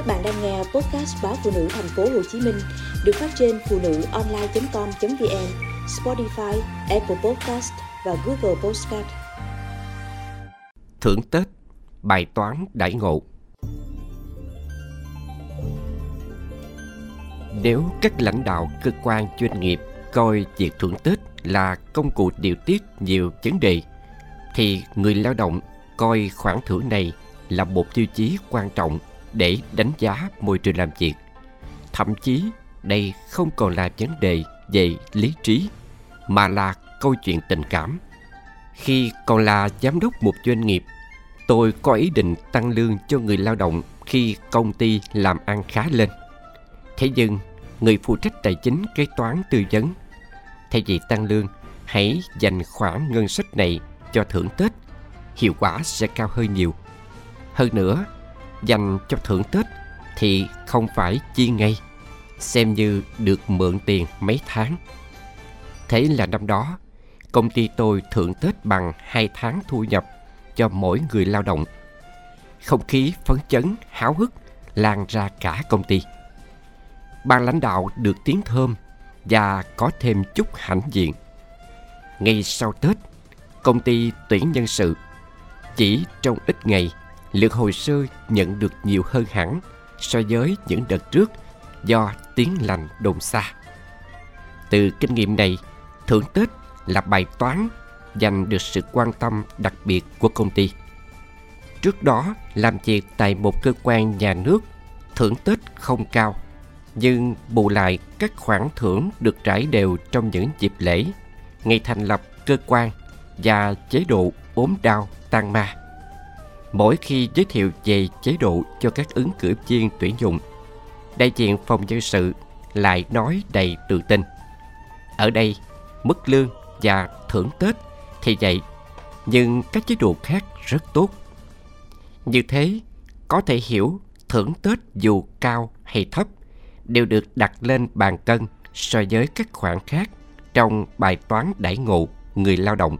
Các bạn đang nghe podcast báo phụ nữ thành phố Hồ Chí Minh được phát trên phụ nữ online.com.vn, Spotify, Apple Podcast và Google Podcast. Thưởng Tết, bài toán đãi ngộ. Nếu các lãnh đạo cơ quan doanh nghiệp coi việc thưởng Tết là công cụ điều tiết nhiều vấn đề, thì người lao động coi khoản thưởng này là một tiêu chí quan trọng để đánh giá môi trường làm việc. Thậm chí đây không còn là vấn đề về lý trí mà là câu chuyện tình cảm. Khi còn là giám đốc một doanh nghiệp, tôi có ý định tăng lương cho người lao động khi công ty làm ăn khá lên. Thế nhưng, người phụ trách tài chính kế toán tư vấn, thay vì tăng lương, hãy dành khoản ngân sách này cho thưởng Tết, hiệu quả sẽ cao hơn nhiều. Hơn nữa, dành cho thưởng Tết thì không phải chi ngay, xem như được mượn tiền mấy tháng. Thế là năm đó, công ty tôi thưởng Tết bằng hai tháng thu nhập cho mỗi người lao động. Không khí phấn chấn, háo hức lan ra cả công ty. Ban lãnh đạo được tiếng thơm và có thêm chút hãnh diện. Ngay sau Tết, công ty tuyển nhân sự. Chỉ trong ít ngày, lượng hồ sơ nhận được nhiều hơn hẳn so với những đợt trước do tiếng lành đồn xa. Từ kinh nghiệm này, thưởng Tết là bài toán dành được sự quan tâm đặc biệt của công ty. Trước đó, làm việc tại một cơ quan nhà nước, thưởng Tết không cao, nhưng bù lại các khoản thưởng được trải đều trong những dịp lễ, ngày thành lập cơ quan và chế độ ốm đau tan ma. Mỗi khi giới thiệu về chế độ cho các ứng cử viên tuyển dụng, đại diện phòng nhân sự lại nói đầy tự tin. Ở đây, mức lương và thưởng Tết thì vậy, nhưng các chế độ khác rất tốt. Như thế, có thể hiểu thưởng Tết dù cao hay thấp đều được đặt lên bàn cân so với các khoản khác trong bài toán đãi ngộ người lao động.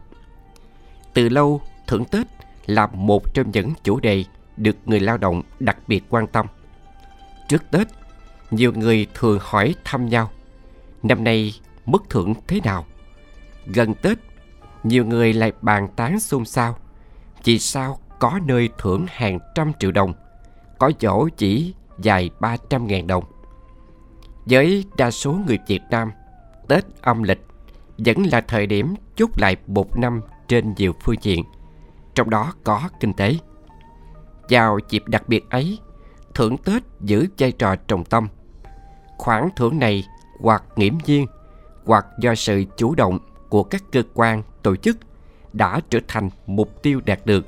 Từ lâu, thưởng Tết là một trong những chủ đề được người lao động đặc biệt quan tâm. Trước Tết, nhiều người thường hỏi thăm nhau, năm nay mức thưởng thế nào? Gần Tết, nhiều người lại bàn tán xôn xao, vì sao có nơi thưởng hàng trăm triệu đồng, có chỗ chỉ dài 300 ngàn đồng. Với đa số người Việt Nam, Tết âm lịch vẫn là thời điểm chốt lại một năm trên nhiều phương diện – trong đó có kinh tế. Vào dịp đặc biệt ấy, thưởng Tết giữ vai trò trọng tâm. Khoản thưởng này hoặc nghiễm nhiên hoặc do sự chủ động của các cơ quan, tổ chức đã trở thành mục tiêu đạt được,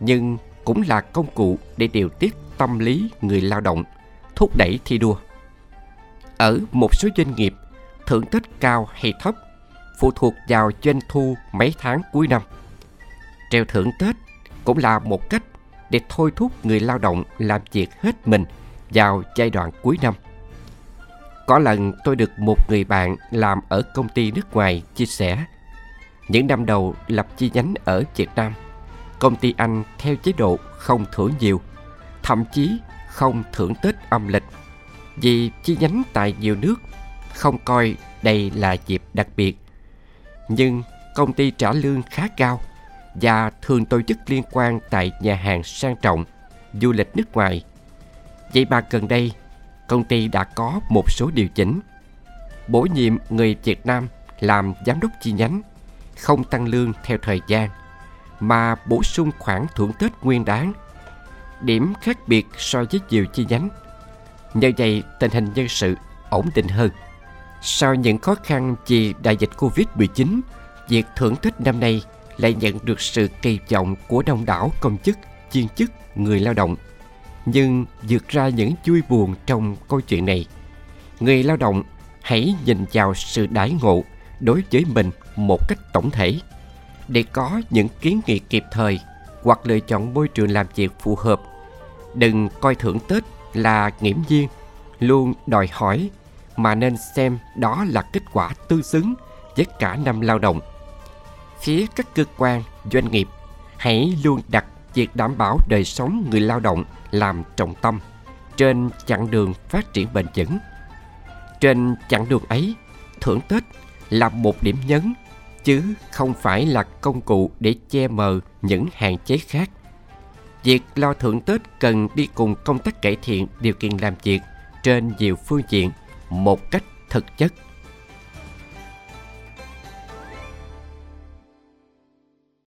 nhưng cũng là công cụ để điều tiết tâm lý người lao động, thúc đẩy thi đua. Ở một số doanh nghiệp, thưởng Tết cao hay thấp phụ thuộc vào doanh thu mấy tháng cuối năm treo thưởng Tết cũng là một cách để thôi thúc người lao động làm việc hết mình vào giai đoạn cuối năm. Có lần tôi được một người bạn làm ở công ty nước ngoài chia sẻ những năm đầu lập chi nhánh ở Việt Nam, công ty anh theo chế độ không thưởng nhiều, thậm chí không thưởng Tết âm lịch vì chi nhánh tại nhiều nước không coi đây là dịp đặc biệt. Nhưng công ty trả lương khá cao và thường tổ chức liên quan tại nhà hàng sang trọng, du lịch nước ngoài. Vậy mà gần đây, công ty đã có một số điều chỉnh. Bổ nhiệm người Việt Nam làm giám đốc chi nhánh, không tăng lương theo thời gian, mà bổ sung khoản thưởng Tết nguyên đáng. Điểm khác biệt so với nhiều chi nhánh. Nhờ vậy, tình hình nhân sự ổn định hơn. Sau những khó khăn vì đại dịch Covid-19, việc thưởng Tết năm nay lại nhận được sự kỳ vọng của đông đảo công chức, viên chức, người lao động. Nhưng vượt ra những vui buồn trong câu chuyện này, người lao động hãy nhìn vào sự đãi ngộ đối với mình một cách tổng thể để có những kiến nghị kịp thời hoặc lựa chọn môi trường làm việc phù hợp. Đừng coi thưởng Tết là nghiễm nhiên, luôn đòi hỏi mà nên xem đó là kết quả tương xứng với cả năm lao động phía các cơ quan, doanh nghiệp hãy luôn đặt việc đảm bảo đời sống người lao động làm trọng tâm. trên chặng đường phát triển bền vững. Trên chặng đường ấy, thưởng Tết là một điểm nhấn chứ không phải là công cụ để che mờ những hạn chế khác. Việc lo thưởng Tết cần đi cùng công tác cải thiện điều kiện làm việc trên nhiều phương diện một cách thực chất.